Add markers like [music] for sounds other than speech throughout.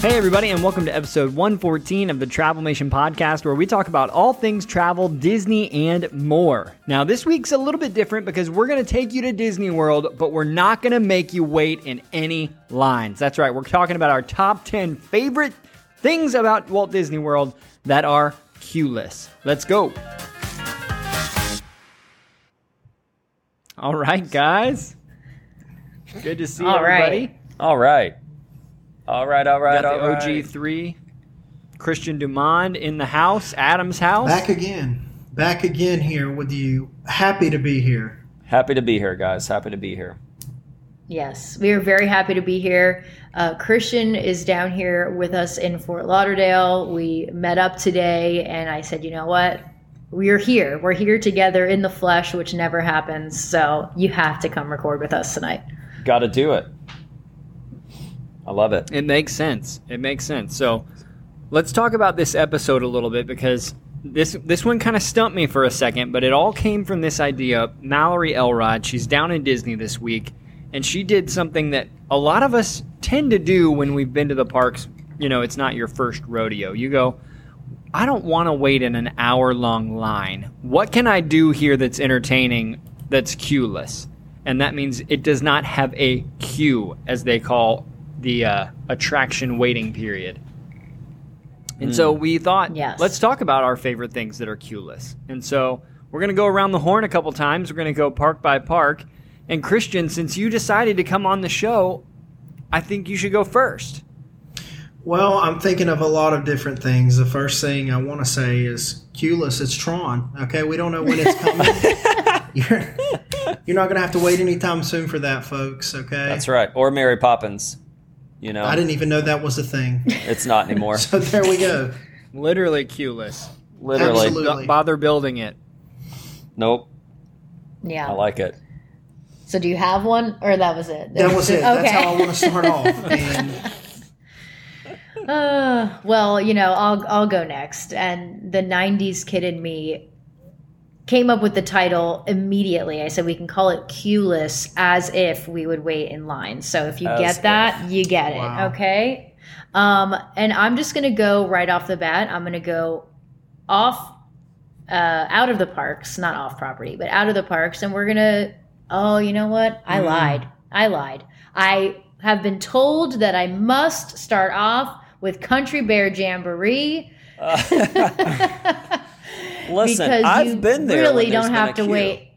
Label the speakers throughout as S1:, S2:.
S1: Hey, everybody, and welcome to episode 114 of the Travelmation podcast, where we talk about all things travel, Disney, and more. Now, this week's a little bit different because we're going to take you to Disney World, but we're not going to make you wait in any lines. That's right, we're talking about our top 10 favorite things about Walt Disney World that are queueless. Let's go. All right, guys. Good to see
S2: All
S1: everybody.
S2: right.
S3: All right. All right, all right,
S1: Got
S3: all
S1: the
S3: right.
S1: OG3, Christian Dumond in the house, Adam's house.
S4: Back again. Back again here with you. Happy to be here.
S3: Happy to be here, guys. Happy to be here.
S2: Yes, we are very happy to be here. Uh, Christian is down here with us in Fort Lauderdale. We met up today, and I said, you know what? We're here. We're here together in the flesh, which never happens. So you have to come record with us tonight.
S3: Got to do it. I love it.
S1: It makes sense. It makes sense. So let's talk about this episode a little bit because this this one kind of stumped me for a second, but it all came from this idea. Mallory Elrod, she's down in Disney this week, and she did something that a lot of us tend to do when we've been to the parks. You know, it's not your first rodeo. You go, I don't want to wait in an hour long line. What can I do here that's entertaining that's queueless? And that means it does not have a queue, as they call the uh, attraction waiting period. And so we thought,
S2: Yes.
S1: let's talk about our favorite things that are queueless. And so we're going to go around the horn a couple times. We're going to go park by park. And Christian, since you decided to come on the show, I think you should go first.
S4: Well, I'm thinking of a lot of different things. The first thing I want to say is Qless. It's Tron. Okay, we don't know when it's coming. [laughs] you're, you're not going to have to wait anytime soon for that, folks. Okay,
S3: That's right. Or Mary Poppins. You know,
S4: I didn't even know that was a thing.
S3: it's not anymore. [laughs]
S4: So there we go.
S1: Literally queueless.
S3: Literally.
S4: Absolutely.
S1: Don't bother building it.
S3: Nope.
S2: Yeah.
S3: I like it.
S2: so do you have one, or that was it?
S4: That was it. [laughs] That's how I want to start off. [laughs] And
S2: Uh, well, you know, I'll I'll go next. And the '90s kid in me came up with the title immediately. I said we can call it "Queueless," as if we would wait in line. So if you
S3: As
S2: get that, you get
S4: Wow.
S2: it. Okay. Um, and I'm just gonna go right off the bat. I'm gonna go off, uh, out of the parks, not off property, but out of the parks, and we're gonna. Oh, you know what? I lied. I lied. I have been told that I must start off with Country Bear Jamboree. [laughs] [laughs] [laughs]
S3: Listen,
S2: because
S3: I've
S2: you
S3: been there.
S2: really don't have to
S3: queue.
S2: wait.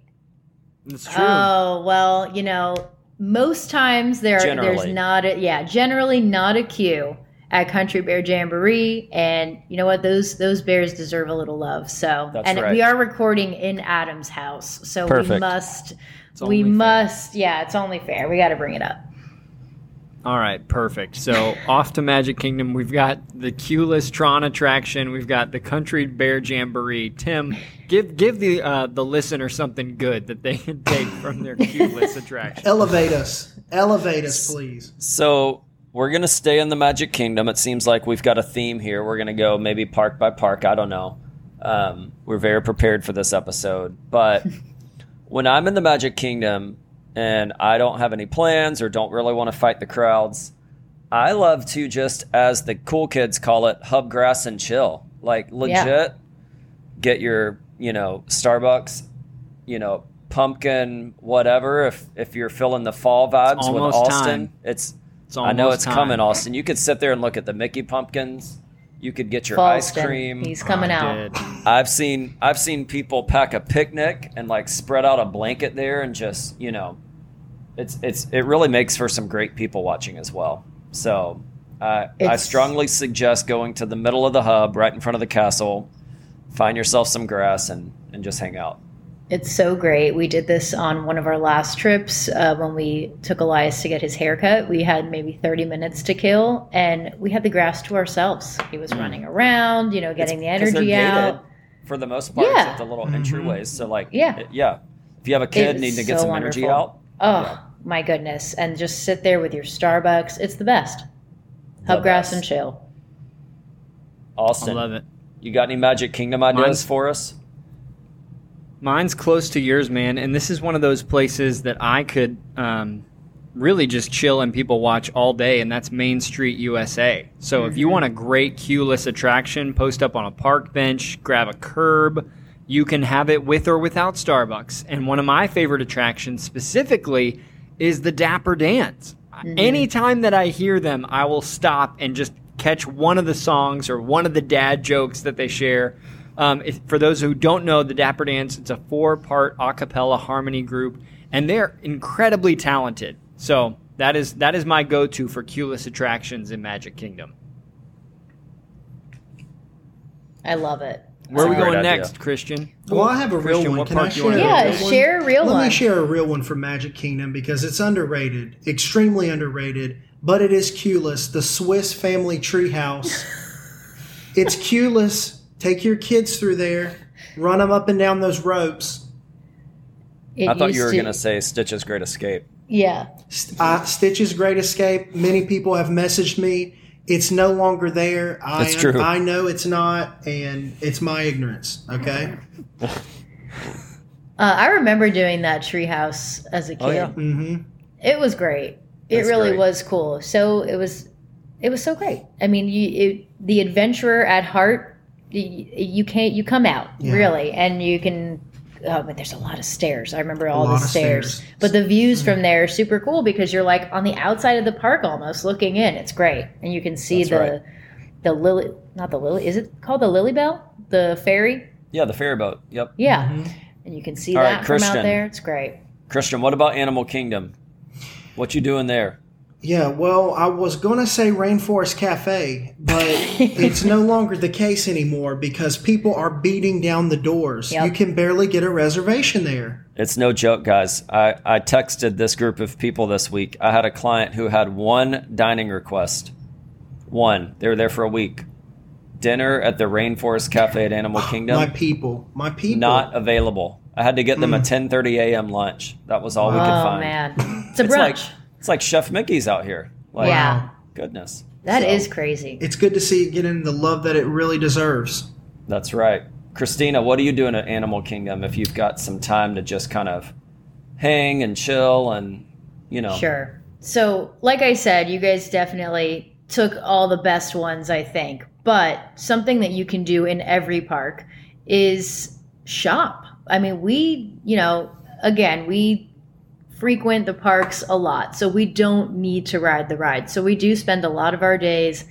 S1: It's true.
S2: Oh well, you know, most times there there's not a yeah, generally not a queue at Country Bear Jamboree, and you know what? Those those bears deserve a little love. So,
S3: That's
S2: and
S3: right.
S2: we are recording in Adam's house, so we must we
S1: fair.
S2: must yeah, it's only fair. We got to bring it up.
S1: All right, perfect. So off to Magic Kingdom, we've got the queueless Tron attraction. We've got the Country Bear Jamboree. Tim, give give the uh, the listener something good that they [laughs] can take from their queueless attraction.
S4: elevate us. Elevate us, please.
S3: So we're gonna stay in the Magic Kingdom. It seems like we've got a theme here. We're gonna go maybe park by park. I don't know. Um, we're very prepared for this episode, but [laughs] when I'm in the Magic Kingdom and I don't have any plans or don't really want to fight the crowds, I love to just, as the cool kids call it, hub grass and chill. Like legit, get your you know Starbucks, you know pumpkin whatever. If if you're feeling the fall vibes with Alston,
S1: time.
S3: it's
S1: It's
S3: I know it's
S1: time.
S3: coming, Alston. You could sit there and look at the Mickey pumpkins. You could get your ice cream.
S2: He's coming
S1: I
S2: out.
S3: I've seen I've seen people pack a picnic and like spread out a blanket there and just you know, it's it's it really makes for some great people watching as well. So uh, I strongly suggest going to the middle of the hub, right in front of the castle, find yourself some grass and and just hang out.
S2: It's so great. We did this on one of our last trips uh, when we took Elias to get his haircut. We had maybe 30 minutes to kill, and we had the grass to ourselves. He was running around, you know, getting the
S3: Mm. 'Cause they're
S2: energy out.
S3: gated for the most part
S2: Yeah.
S3: at the little
S4: Mhm.
S3: entryways. So like
S2: Yeah.
S3: it- yeah. If you have a kid
S2: was
S3: needing to get
S2: so
S3: some energy out,
S2: Oh
S3: Yeah.
S2: my goodness! And just sit there with your Starbucks. It's the best.
S3: The
S2: Hub grass
S3: best.
S2: and chill. Awesome.
S1: I
S3: Alston,
S1: love it.
S3: you got any Magic Kingdom ideas
S1: Mine's-
S3: for us?
S1: Mine's close to yours, man, and this is one of those places that I could um, really just chill and people watch all day, and that's Main Street USA. So if you want a great queue-less attraction, post up on a park bench, grab a curb. You can have it with or without Starbucks. And one of my favorite attractions specifically is the Dapper Dans. Anytime that I hear them, I will stop and just catch one of the songs or one of the dad jokes that they share. Um, if, for those who don't know, the Dapper Dans, it's a four-part a cappella harmony group, and they're incredibly talented. So that is that is my go-to for queue-less attractions in Magic Kingdom.
S2: I love it.
S1: Where are we going
S3: idea.
S1: next, Christian?
S4: Well, I have a real
S1: Christian,
S4: one. Can I
S1: park you
S4: share? a
S2: Yeah,
S4: real one?
S2: share a real
S4: Let
S2: one.
S4: me share a real one from Magic Kingdom because it's underrated, extremely underrated, but it is cueless. The Swiss Family Treehouse. [laughs] it's queueless. Take your kids through there, run them up and down those ropes.
S2: It
S3: I thought you were
S2: to-
S3: going to say Stitch's Great Escape.
S2: Yeah.
S4: St- uh, Stitch's Great Escape. Many people have messaged me. It's no longer there. I,
S3: That's true.
S4: I know it's not, and it's my ignorance. Okay. [laughs]
S2: Uh, I remember doing that treehouse as a kid.
S3: Oh, yeah.
S4: Mm-hmm.
S2: It was great. It really
S3: great.
S2: was cool. So it was, it was so great. I mean, you, it, the adventurer at heart, you, you can't, you come out
S4: Yeah.
S2: really, and you can. Oh, but there's a lot of stairs. I remember all the stairs.
S4: stairs. Mm.
S2: But the views from there are super cool because you're like on the outside of the park almost looking in. It's great, and you can see
S3: That's
S2: the,
S3: right.
S2: the lily, not the lily. Is it called the Lily Bell? The ferry?
S3: Yeah, the ferry boat. Yep.
S2: Yeah,
S4: Mm-hmm.
S2: and you can see
S3: All right,
S2: that from out
S3: Christian.
S2: there. It's great.
S3: Christian, what about Animal Kingdom? What you doing there?
S4: Yeah, well, I was going to say Rainforest Cafe, but [laughs] it's no longer the case anymore because people are beating down the doors.
S2: Yep.
S4: You can barely get a reservation there.
S3: It's no joke, guys. I, I texted this group of people this week. I had a client who had one dining request. One. They were there for a week. Dinner at the Rainforest Cafe at Animal [gasps] Kingdom.
S4: My people, my people.
S3: not available. I had to get them a hmm. 10:30 a.m. lunch. That was all we could
S2: Oh
S3: find.
S2: man, [laughs] it's a
S3: It's
S2: brunch.
S3: like it's like Chef Mickey's out here. Like,
S2: yeah,
S3: goodness.
S2: that
S3: So,
S2: is crazy.
S4: It's good to see it getting the love that it really deserves.
S3: That's right. Cristina, what are you doing at Animal Kingdom if you've got some time to just kind of hang and chill and you know
S2: Sure. So, like I said, you guys definitely took all the best ones, I think. But something that you can do in every park is shop. I mean, we, you know, again, we frequent the parks a lot, so we don't need to ride the ride. So we do spend a lot of our days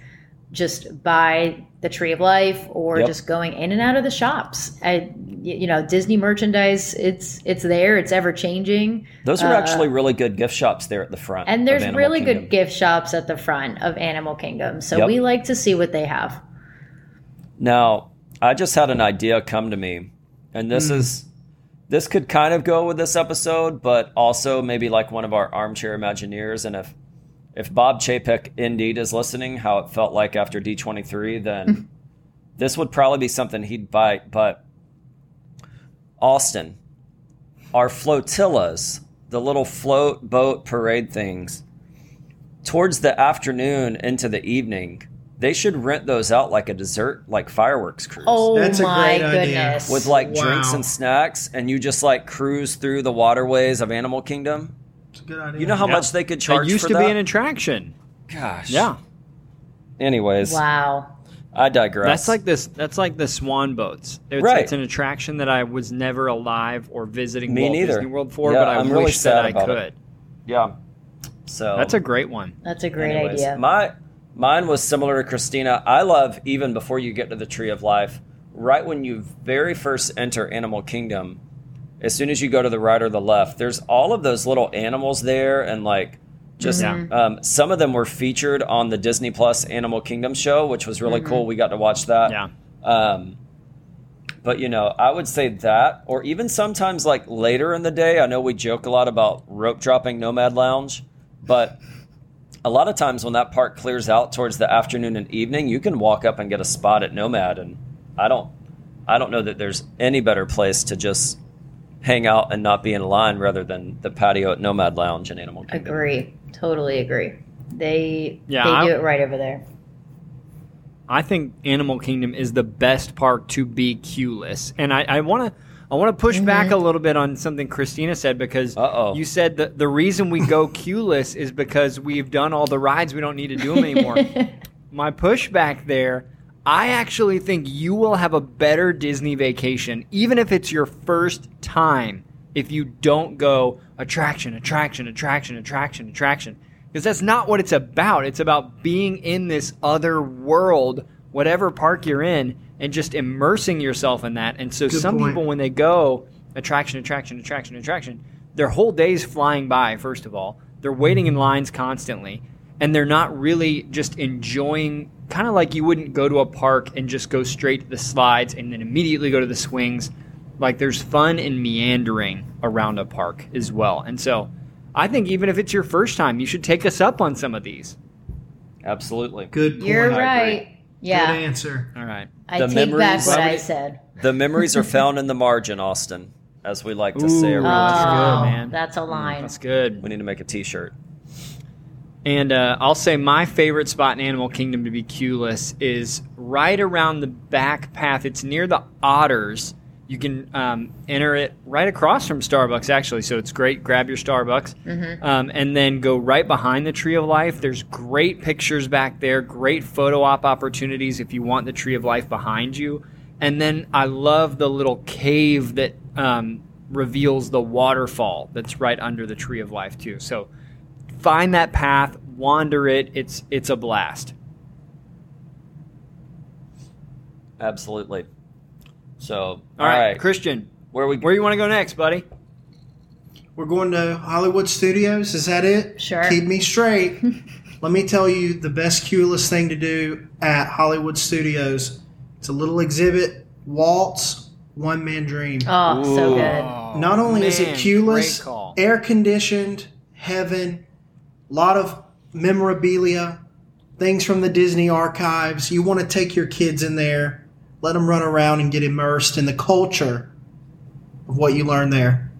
S2: just by the Tree of Life or
S3: Yep.
S2: just going in and out of the shops. I, you know, Disney merchandise, it's it's there, it's ever changing.
S3: Those are
S2: Uh,
S3: actually really good gift shops there at the front.
S2: And there's really
S3: Kingdom.
S2: good gift shops at the front of Animal Kingdom. So
S3: Yep.
S2: we like to see what they have.
S3: Now, I just had an idea come to me, and this is this could kind of go with this episode, but also maybe like one of our armchair Imagineers. And if if Bob Chapek indeed is listening, how it felt like after D twenty three, then [laughs] this would probably be something he'd bite. But Alston, our flotillas, the little float boat parade things, towards the afternoon into the evening, they should rent those out like a dessert, like fireworks cruise.
S2: Oh
S4: That's a
S2: my
S4: great idea.
S2: goodness.
S3: with like
S4: Wow.
S3: drinks and snacks, and you just like cruise through the waterways of Animal Kingdom.
S4: It's a good idea.
S3: You know how
S1: Yeah.
S3: much they could charge for you.
S1: It used
S3: for
S1: to
S3: that?
S1: be an attraction.
S3: Gosh.
S1: Yeah,
S3: Anyways,
S2: wow.
S3: I digress.
S1: that's like this. That's like the Swan boats. It's,
S3: Right.
S1: it's an attraction that I was never alive or visiting
S3: Me
S1: Walt
S3: neither.
S1: Disney World for,
S3: Yeah,
S1: but I
S3: I'm really
S1: wish
S3: sad
S1: that I
S3: about it.
S1: could.
S3: yeah. So
S1: That's a great one.
S2: That's a great
S3: Anyways,
S2: idea.
S3: My mine was similar to Cristina. I love even before you get to the Tree of Life, right when you very first enter Animal Kingdom, as soon as you go to the right or the left, there's all of those little animals there, and like just
S1: Yeah.
S3: um, some of them were featured on the Disney Plus Animal Kingdom show, which was really cool. We got to watch that.
S1: Yeah.
S3: Um, but you know, I would say that, or even sometimes like later in the day. I know we joke a lot about rope dropping Nomad Lounge, but a lot of times when that park clears out towards the afternoon and evening, you can walk up and get a spot at Nomad, and I don't, I don't know that there's any better place to just hang out and not be in line rather than the patio at Nomad Lounge and Animal Kingdom.
S2: agree. Totally agree. They
S1: Yeah,
S2: they
S1: I-
S2: do it right over there.
S1: I think Animal Kingdom is the best park to be queueless, and I, I want to I want to push mm-hmm. back a little bit on something Cristina said because
S3: Uh-oh.
S1: you said that the reason we go [laughs] queueless is because we've done all the rides. We don't need to do them [laughs] anymore. My pushback there, I actually think you will have a better Disney vacation, even if it's your first time, if you don't go attraction, attraction, attraction, attraction, attraction. Because that's not what it's about. It's about being in this other world, whatever park you're in, and just immersing yourself in that. And so
S4: Good
S1: some
S4: point.
S1: people, when they go attraction, attraction, attraction, attraction, their whole day's flying by, first of all. They're waiting in lines constantly. And they're not really just enjoying, kind of like you wouldn't go to a park and just go straight to the slides and then immediately go to the swings. Like there's fun in meandering around a park as well. And so I think even if it's your first time, you should take us up on some of these.
S3: Absolutely.
S4: Good point.
S2: You're
S3: I agree.
S2: right.
S4: Good
S2: Yeah,
S4: answer.
S1: All right.
S2: I
S3: The
S2: take back
S3: memories-
S2: what I said.
S3: The memories are found in the margin, Alston, as we like to say
S1: Ooh.
S3: around
S1: that's
S3: here.
S1: good,
S2: Oh,
S1: man.
S2: That's a line.
S1: That's good.
S3: We need to make a T-shirt.
S1: And uh, I'll say my favorite spot in Animal Kingdom to be queueless is right around the back path. It's near the otters. You can um, enter it right across from Starbucks, actually. So it's great. Grab your Starbucks. Um, and then go right behind the Tree of Life. There's great pictures back there, great photo op opportunities if you want the Tree of Life behind you. And then I love the little cave that um, reveals the waterfall that's right under the Tree of Life, too. So find that path, wander it. It's it's a blast.
S3: Absolutely. So,
S1: All right, Christian,
S3: Where we?
S1: where you want to go next, buddy?
S4: We're going to Hollywood Studios. Is that it?
S2: Sure.
S4: Keep me straight. [laughs] Let me tell you the best queueless thing to do at Hollywood Studios. It's a little exhibit, Walt's One Man Dream.
S2: Oh, so
S3: Ooh.
S2: good.
S4: Not oh, only is it
S1: man,
S4: queueless,
S1: great call.
S4: air conditioned, heaven, a lot of memorabilia, things from the Disney archives. You want to take your kids in there, let them run around and get immersed in the culture of what you learn there.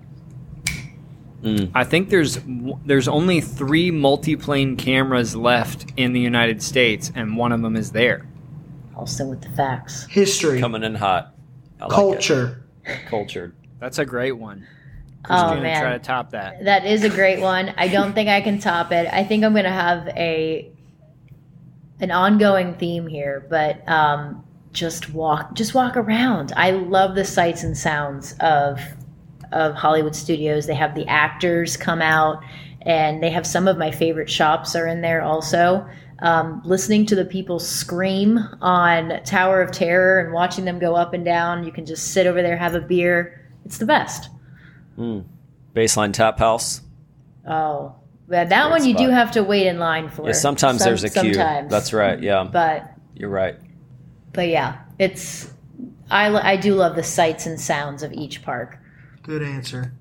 S1: I think there's there's only three multiplane cameras left in the United States, and one of them is there.
S2: Also with the facts.
S4: History,
S3: coming in hot. I
S4: culture.
S3: it. Cultured.
S1: That's a great one.
S2: Oh
S1: Cristina,
S2: man,
S1: try to top that.
S2: That is a great one. I don't think I can top it. I think I'm going to have a an ongoing theme here, but um, just walk, just walk around. I love the sights and sounds of of Hollywood studios. They have the actors come out, and they have some of my favorite shops are in there also. Um, listening to the people scream on Tower of Terror and watching them go up and down. You can just sit over there, have a beer. It's the best. Mm.
S3: Baseline Tap House.
S2: Oh, that one you do have to wait in line for.
S3: Yeah, sometimes
S2: Some-
S3: there's a queue.
S2: sometimes.
S3: That's right. Yeah,
S2: But
S3: you're right.
S2: But yeah, it's I I do love the sights and sounds of each park.
S4: Good answer.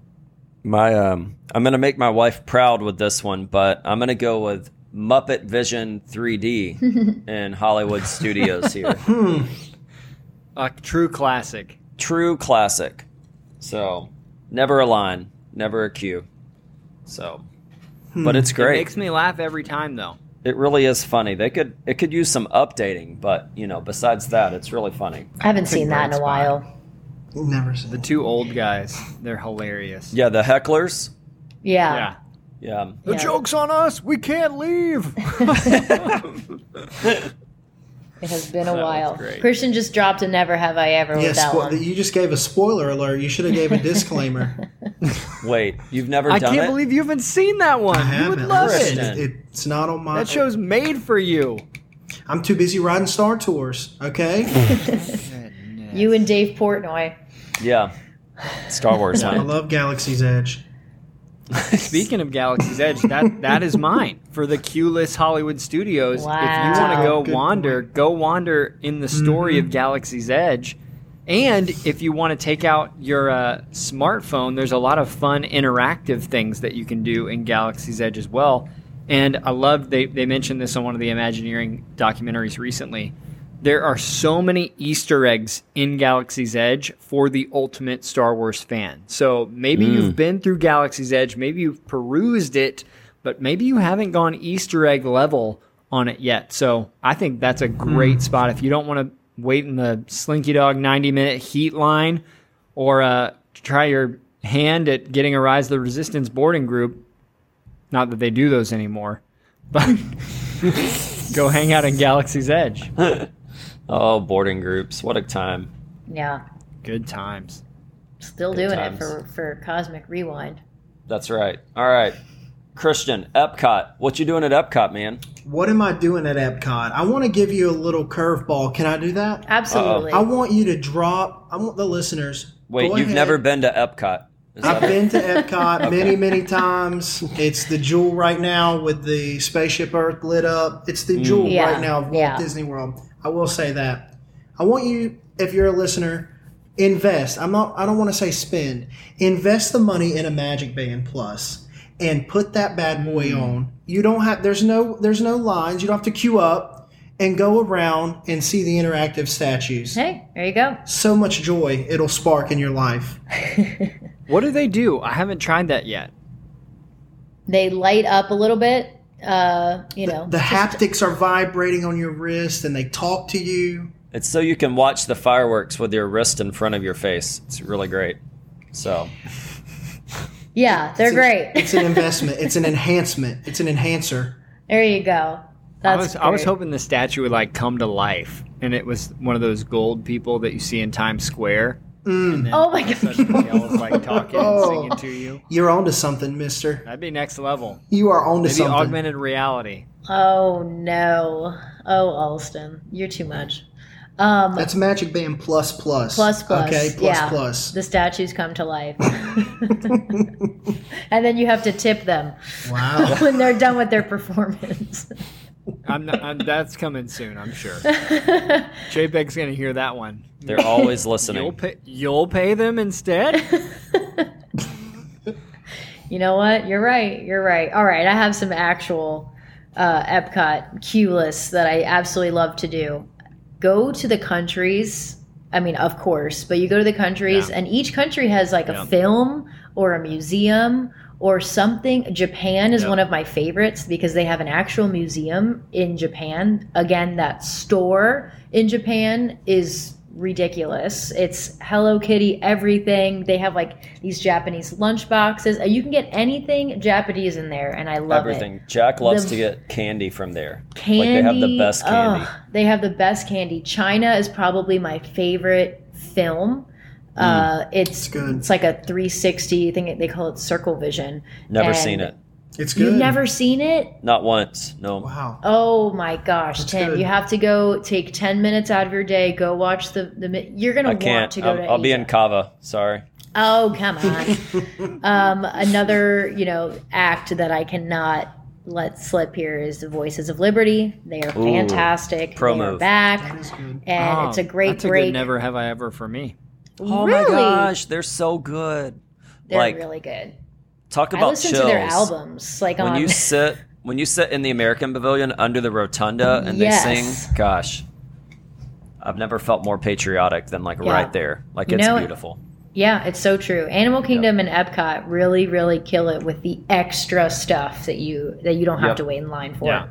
S3: My um, I'm gonna make my wife proud with this one, but I'm gonna go with Muppet Vision 3D [laughs] in Hollywood Studios here. [laughs]
S1: A true classic.
S3: True classic. So never a line, never a cue. So, but it's great.
S1: It
S3: great.
S1: makes me laugh every time, though.
S3: It really is funny. They could it could use some updating, but you know, besides that, it's really funny.
S2: I haven't
S1: It's
S2: seen that in a
S1: spot.
S2: while.
S4: Never seen
S1: The
S4: it.
S1: two old guys, they're hilarious.
S3: Yeah, the hecklers.
S2: Yeah.
S1: Yeah.
S3: Yeah.
S1: The
S2: Yeah.
S1: joke's on us. We can't leave. [laughs] [laughs] [laughs]
S2: It has been a
S1: That
S2: while. Christian just dropped a never have I ever with
S4: Yes,
S2: that
S4: spo-
S2: one.
S4: you just gave a spoiler alert. You should have gave a [laughs] disclaimer.
S3: Wait, you've never
S1: I
S3: done
S1: can't
S3: it?
S1: believe you haven't seen that one.
S4: I
S1: You would
S4: haven't.
S1: love
S3: Listen.
S1: it.
S4: It- It's not on my.
S1: That show's made for you.
S4: I'm too busy riding Star Tours. Okay. [laughs]
S2: You and Dave Portnoy.
S3: yeah. Star Wars, [laughs]
S4: I love Galaxy's Edge. [laughs]
S1: Speaking of Galaxy's Edge, that that is mine for the Q-less Hollywood Studios. If you want to go
S4: Good
S1: wander, go wander in the story of Galaxy's Edge. And if you want to take out your uh, smartphone, there's a lot of fun interactive things that you can do in Galaxy's Edge as well. And I love they they mentioned this on one of the Imagineering documentaries recently. There are so many Easter eggs in Galaxy's Edge for the ultimate Star Wars fan. So maybe you've been through Galaxy's Edge, maybe you've perused it, but maybe you haven't gone Easter egg level on it yet. So I think that's a great spot if you don't want to wait in the Slinky Dog 90 minute heat line or uh, try your hand at getting a Rise of the Resistance boarding group, not that they do those anymore, but [laughs] go hang out in Galaxy's Edge. [laughs]
S3: Oh, boarding groups. What a time.
S2: Yeah.
S1: Good times.
S2: Still
S3: Good
S2: doing
S3: times.
S2: it for, for Cosmic Rewind.
S3: That's right. All right. Christian, Epcot. What you doing at Epcot, man?
S4: What am I doing at Epcot? I want to give you a little curveball. Can I do that?
S2: Absolutely.
S4: I want you to drop. I want the listeners.
S3: Wait, you've
S4: ahead.
S3: never been to Epcot. Is
S4: I've
S3: that it?
S4: been to Epcot [laughs] many, many times. It's the jewel right now with the spaceship Earth lit up. It's the mm. jewel
S2: Yeah,
S4: right now of Walt
S2: yeah.
S4: Disney World. I will say that. I want you, if you're a listener, invest. I'm not. I don't want to say spend. Invest the money in a Magic Band Plus and put that bad boy
S2: Hmm.
S4: on. You don't have. There's no. There's no lines. You don't have to queue up and go around and see the interactive statues.
S2: hey, there you go.
S4: So much joy it'll spark in your life. [laughs]
S1: What do they do? I haven't tried that yet.
S2: They light up a little bit. Uh, you know,
S4: The
S2: just-
S4: haptics are vibrating on your wrist and they talk to you.
S3: It's so you can watch the fireworks with your wrist in front of your face. It's really great. So,
S2: Yeah, they're great.
S4: It's an investment. it's an enhancement. It's an enhancer.
S2: There you go.
S1: I
S2: That's
S1: was I was hoping the statue would like come to life, and it was one of those gold people that you see in Times Square. And then
S2: Oh my
S1: all of
S2: God.
S1: sudden was like [laughs] talking and
S4: Oh.
S1: singing to you.
S4: You're onto something, mister.
S1: That'd be next level.
S4: You are onto
S1: Maybe
S4: something.
S1: augmented reality.
S2: Oh no. Oh Alston, you're too much. Um,
S4: That's Magic Band plus plus.
S2: plus plus.
S4: Okay, plus
S2: yeah.
S4: plus.
S2: The statues come to life, [laughs] [laughs] and then you have to tip them
S4: Wow.
S2: when they're done with their performance.
S1: I'm, not, I'm that's coming soon. I'm sure. [laughs] Chapek's gonna hear that one.
S3: they're always [laughs]
S1: You'll
S3: listening.
S1: pay. You'll pay them instead. [laughs]
S2: You know what? You're right. You're right. All right. I have some actual uh, Epcot cue lists that I absolutely love to do. Go to the countries. I mean, of course, but you go to the countries,
S1: Yeah.
S2: and each country has like
S1: Yeah.
S2: a film or a museum or something. Japan is
S1: Yeah.
S2: one of my favorites because they have an actual museum in Japan. Again, that store in Japan is ridiculous. It's Hello Kitty, everything. They have like these Japanese lunch boxes. Uh, You can get anything Japanese in there, and I love it.
S3: Everything. Jack loves
S2: The-
S3: to get candy from there.
S2: Candy,
S3: Like they have the best candy.
S2: they have the best candy. China is probably my favorite film.
S3: Mm.
S2: Uh, it's
S4: good.
S2: It's like a 360 thing. They call it Circle Vision.
S3: Never
S2: And
S3: seen it.
S4: It's good.
S2: You've never seen it?
S3: Not once. No.
S4: Wow.
S2: Oh my gosh,
S4: That's
S2: Tim!
S4: good.
S2: You have to go take 10 minutes out of your day. Go watch the the. You're gonna
S3: I
S2: want to go.
S3: I'll,
S2: to
S3: I'll be in Cava. Sorry.
S2: Oh come on! [laughs] um, another you know act that I cannot let slip here is the Voices of Liberty. They are
S3: Ooh,
S2: fantastic.
S3: pro
S2: they
S3: move.
S2: back,
S4: That is good.
S2: and
S1: Oh,
S2: it's a great
S1: that's a good never have I ever for me.
S3: Oh
S2: really?
S3: my gosh, they're so good.
S2: They're
S3: like
S2: really good.
S3: talk
S2: I
S3: about
S2: listen
S3: chills.
S2: to their albums like
S3: when
S2: on.
S3: you sit when you sit in the American Pavilion under the rotunda and they sing, gosh. I've never felt more patriotic than like
S2: Yeah.
S3: right there. Like
S2: You
S3: it's
S2: know-
S3: beautiful.
S2: Yeah, it's so true. Animal Kingdom and Epcot really, really kill it with the extra stuff that you that you don't have
S3: Yep.
S2: to wait in line for.
S1: Yeah.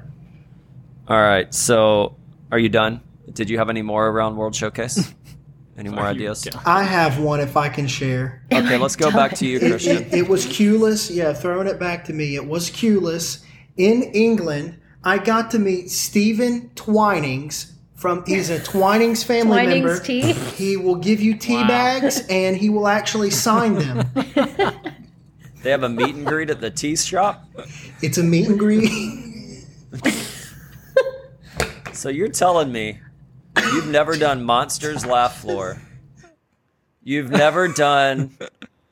S3: All right. So, are you done? Did you have any more around World Showcase? [laughs] any more ideas?
S4: I have one if I can share.
S3: Okay, let's go back to you,
S4: It,
S3: Christian.
S4: it, it was Cueless. Yeah, throwing it back to me. It was Cueless in England. I got to meet Stephen Twinings from. He's a Twinings family
S2: Twinings
S4: member.
S2: tea.
S4: He will give you tea
S1: Wow.
S4: bags and he will actually sign them. [laughs]
S3: They have a meet and greet at the tea shop.
S4: It's a meet and greet.
S3: So you're telling me you've never done Monsters Laugh Floor. You've never done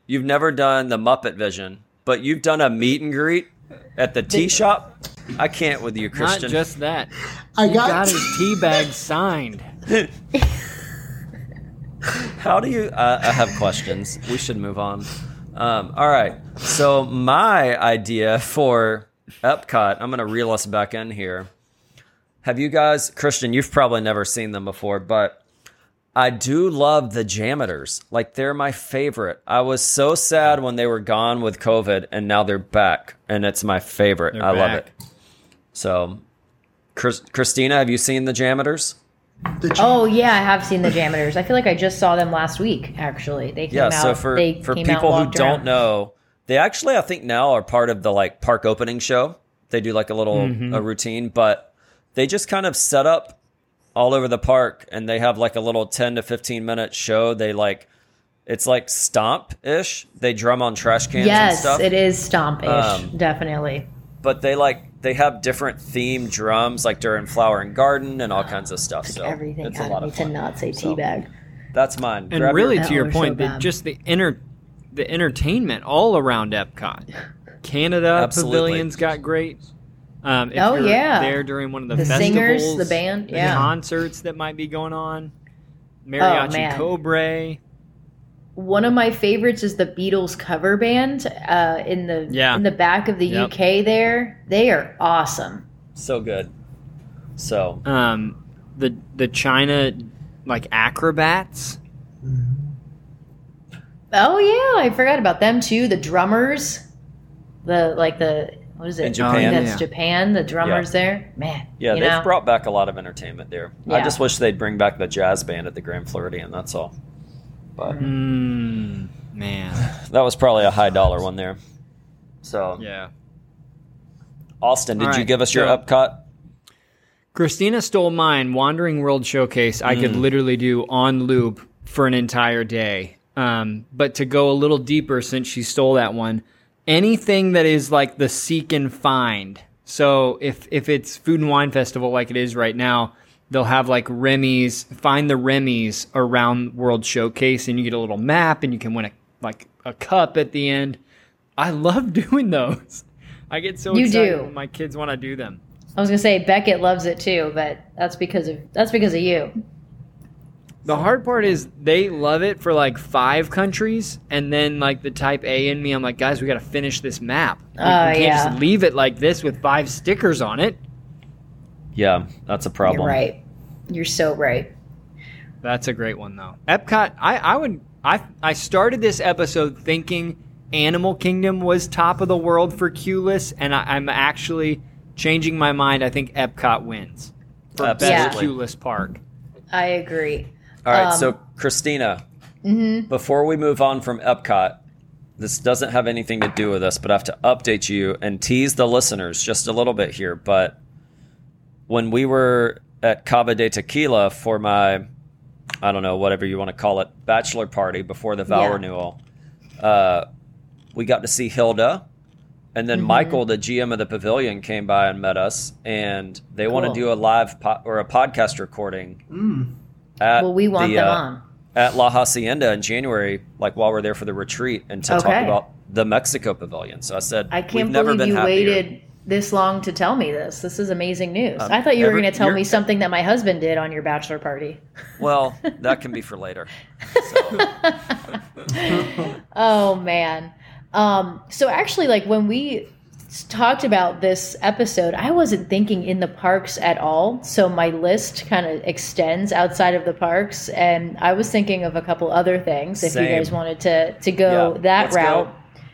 S3: you've never done the Muppet Vision, but you've done a meet and greet at the tea shop? I can't with you,
S1: Not
S3: Christian.
S1: just that.
S4: I
S1: He
S4: got,
S1: got [laughs] his tea bag signed.
S3: How do you? Uh, I have questions. We should move on. Um, all right. So my idea for Epcot, I'm going to reel us back in here. Have you guys, Christian? You've probably never seen them before, but I do love the JAMMitors. Like they're my favorite. I was so sad when they were gone with COVID, and now they're back, and it's my favorite.
S1: They're
S3: I love it. So, Chris, Cristina, have you seen the JAMMitors?
S4: The ch-
S2: Oh yeah, I have seen the JAMMitors. I feel like I just saw them last week. Actually, they came
S3: Yeah,
S2: out.
S3: so for
S2: they
S3: for
S2: came out
S3: people who
S2: walked
S3: don't
S2: around.
S3: know, they actually I think now are part of the like park opening show. They do like a little
S2: Mm-hmm.
S3: a routine, but they just kind of set up all over the park and they have like a little 10 to 15 minute show. They like it's like stomp ish. They drum on trash cans and
S2: Yes,
S3: stuff.
S2: it is stomp-ish,
S3: Um,
S2: definitely.
S3: But they like they have different themed drums like during Flower and Garden and all kinds of stuff. So
S2: Everything
S3: it's a lot
S2: of me
S3: of
S2: to not say
S3: So,
S2: teabag.
S3: That's mine.
S1: And
S3: Grab
S1: really,
S3: your-
S1: to your
S2: That was so
S1: point, the, just the inner the entertainment all around Epcot. Canada
S3: Absolutely.
S1: Pavilion's got great. Um, if
S2: Oh,
S1: you're
S2: yeah.
S1: there during one of the,
S2: The
S1: festivals,
S2: singers, the band,
S1: the
S2: yeah.
S1: concerts that might be going on. Mariachi
S2: man.
S1: Cobre.
S2: One of my favorites is the Beatles cover band uh, in the
S1: Yeah.
S2: in the back of the
S1: Yep.
S2: UK. There, they are awesome.
S3: so good. So
S1: Um, the the China like acrobats.
S2: Oh yeah, I forgot about them too. The drummers, the like the what is it?
S3: In Japan?
S2: think that's
S1: Yeah.
S2: Japan. The drummers there, man.
S3: Yeah,
S2: you
S3: they've
S2: know?
S3: brought back a lot of entertainment there. I just wish they'd bring back the jazz band at the Grand Floridian. That's all. But
S1: Mm, man. [sighs]
S3: that was probably a high dollar one there. So,
S1: Yeah.
S3: Alston, did
S1: All
S3: you give us your
S1: so-
S3: Epcot?
S1: Cristina stole mine. Wandering World Showcase. I
S3: Mm.
S1: could literally do on loop for an entire day. Um, but to go a little deeper, since she stole that one, anything that is like the seek and find. So if if it's Food and Wine Festival like it is right now, they'll have like Remy's. Find the Remy's around World Showcase, and you get a little map, and you can win a like a cup at the end. I love [laughs] doing those. I get so
S2: You
S1: excited
S2: do.
S1: when my kids want to do them.
S2: I was gonna say Beckett loves it too, but that's because of that's because of you.
S1: The hard part is they love it for like five countries, and then like the type A in me, I'm like, guys, we got to finish this map. We,
S2: Oh,
S1: we can't
S2: yeah.
S1: just leave it like this with five stickers on it.
S3: Yeah, that's a problem.
S2: You're right. You're so right.
S1: That's a great one though. Epcot, I, I would, I, I started this episode thinking Animal Kingdom was top of the world for Q list, and I, I'm actually changing my mind. I think Epcot wins for best
S3: Absolutely.
S1: Q list park.
S2: I agree.
S3: All right,
S2: Um,
S3: so Cristina,
S2: Mm-hmm.
S3: before we move on from Epcot, this doesn't have anything to do with us, but I have to update you and tease the listeners just a little bit here. But when we were at Cava de Tequila for my, I don't know, whatever you want to call it, bachelor party before the vow
S2: Yeah.
S3: renewal, uh, we got to see Hilda. And then
S2: Mm-hmm.
S3: Michael, the GM of the pavilion, came by and met us, and they want to do a live po- or a podcast recording
S4: Mm.
S3: At
S2: Well, we want
S3: the,
S2: them
S3: uh,
S2: on.
S3: at La Hacienda in January, like while we're there for the retreat, and to talk about the Mexico Pavilion. So I said,
S2: I can't believe you
S3: happier.
S2: waited this long to tell me this. This is amazing news.
S3: Um,
S2: I thought you were going to tell me something that my husband did on your bachelor party. [laughs]
S3: Well, that can be for later. So, [laughs]
S2: Oh man. Um, so actually, like when we talked about this episode, I wasn't thinking in the parks at all. So my list kind of extends outside of the parks, and I was thinking of a couple other things. If you guys wanted to to go
S3: yeah,
S2: that
S3: let's
S2: route,
S3: Go,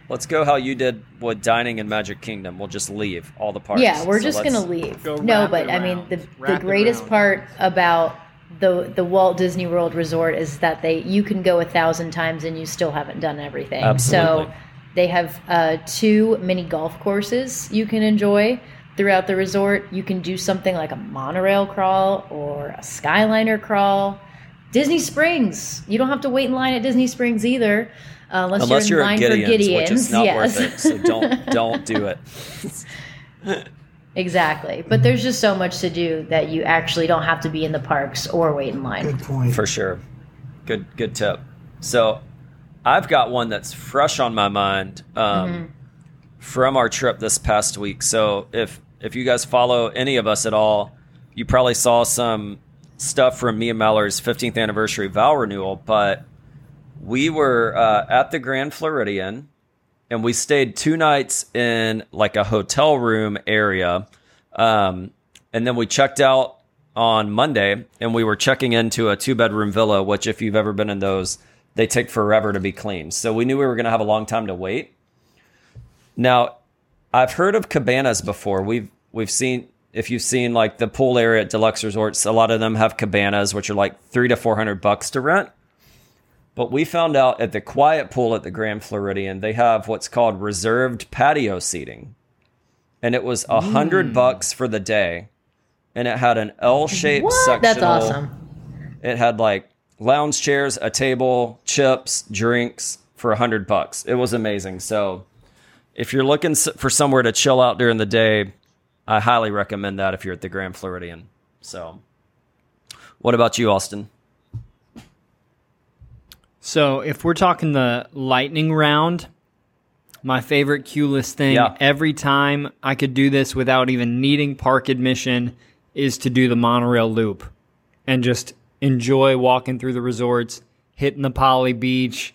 S3: let's go how you did with dining in Magic Kingdom. We'll just leave all the parks.
S2: yeah, we're
S3: So
S2: just gonna leave.
S1: go
S2: No, but
S1: it
S2: I mean the the
S1: Wrap it
S2: greatest part about the the Walt Disney World Resort is that they you can go a thousand times and you still haven't done everything.
S3: Absolutely.
S2: So they have uh, two mini golf courses you can enjoy throughout the resort. You can do something like a monorail crawl or a skyliner crawl. Disney Springs. You don't have to wait in line at Disney Springs either, uh, unless,
S3: Unless
S2: you're
S3: you're
S2: in
S3: at
S2: line for
S3: Gideon's,
S2: Gideon's.
S3: which is not
S2: yes.
S3: worth it. So don't don't [laughs] do it. [laughs]
S2: Exactly. But there's just so much to do that you actually don't have to be in the parks or wait in line.
S4: Good point.
S3: For sure. Good good tip. So I've got one that's fresh on my mind um, from our trip this past week. So if if you guys follow any of us at all, you probably saw some stuff from me and Mallory's 15th anniversary vow renewal. But we were uh, at the Grand Floridian and we stayed two nights in like a hotel room area. Um, and then we checked out on Monday and we were checking into a two bedroom villa, which, if you've ever been in those, they take forever to be cleaned. So we knew we were going to have a long time to wait. Now, I've heard of cabanas before. We've we've seen if you've seen like the pool area at deluxe resorts, a lot of them have cabanas, which are like three to four hundred bucks to rent. But we found out at the quiet pool at the Grand Floridian, they have what's called reserved patio seating. And it was a hundred
S2: Mm.
S3: bucks for the day. And it had an L shaped sectional.
S2: That's awesome.
S3: It had like lounge chairs, a table, chips, drinks for a hundred bucks. It was amazing. So if you're looking for somewhere to chill out during the day, I highly recommend that if you're at the Grand Floridian. So what about you, Alston?
S1: So if we're talking the lightning round, my favorite Q-less thing
S3: Yeah.
S1: every time I could do this without even needing park admission is to do the monorail loop and just enjoy walking through the resorts, hitting the Poly Beach,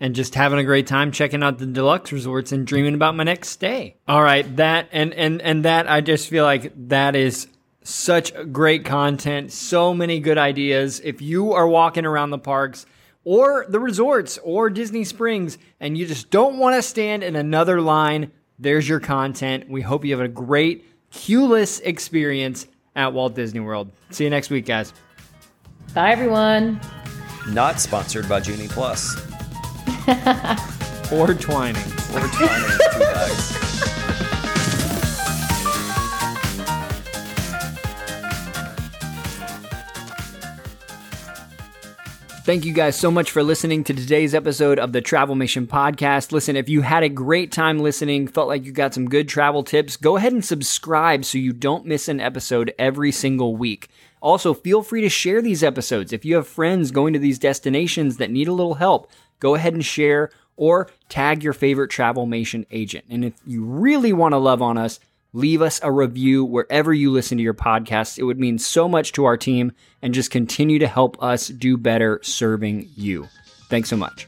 S1: and just having a great time checking out the deluxe resorts and dreaming about my next stay. All right, that and and and that I just feel like that is such great content, so many good ideas. If you are walking around the parks or the resorts or Disney Springs and you just don't want to stand in another line, there's your content. We hope you have a great Q-less experience at Walt Disney World. See you next week, guys.
S2: Bye, everyone.
S3: Not sponsored by Genie Plus. [laughs]
S1: Or Twining.
S3: Or Twining Two Bags.
S1: Thank you guys so much for listening to today's episode of the Travelmation Podcast. Listen, if you had a great time listening, felt like you got some good travel tips, go ahead and subscribe so you don't miss an episode every single week. Also, feel free to share these episodes. If you have friends going to these destinations that need a little help, go ahead and share or tag your favorite Travelmation agent. And if you really want to love on us, leave us a review wherever you listen to your podcast. It would mean so much to our team and just continue to help us do better serving you. Thanks so much.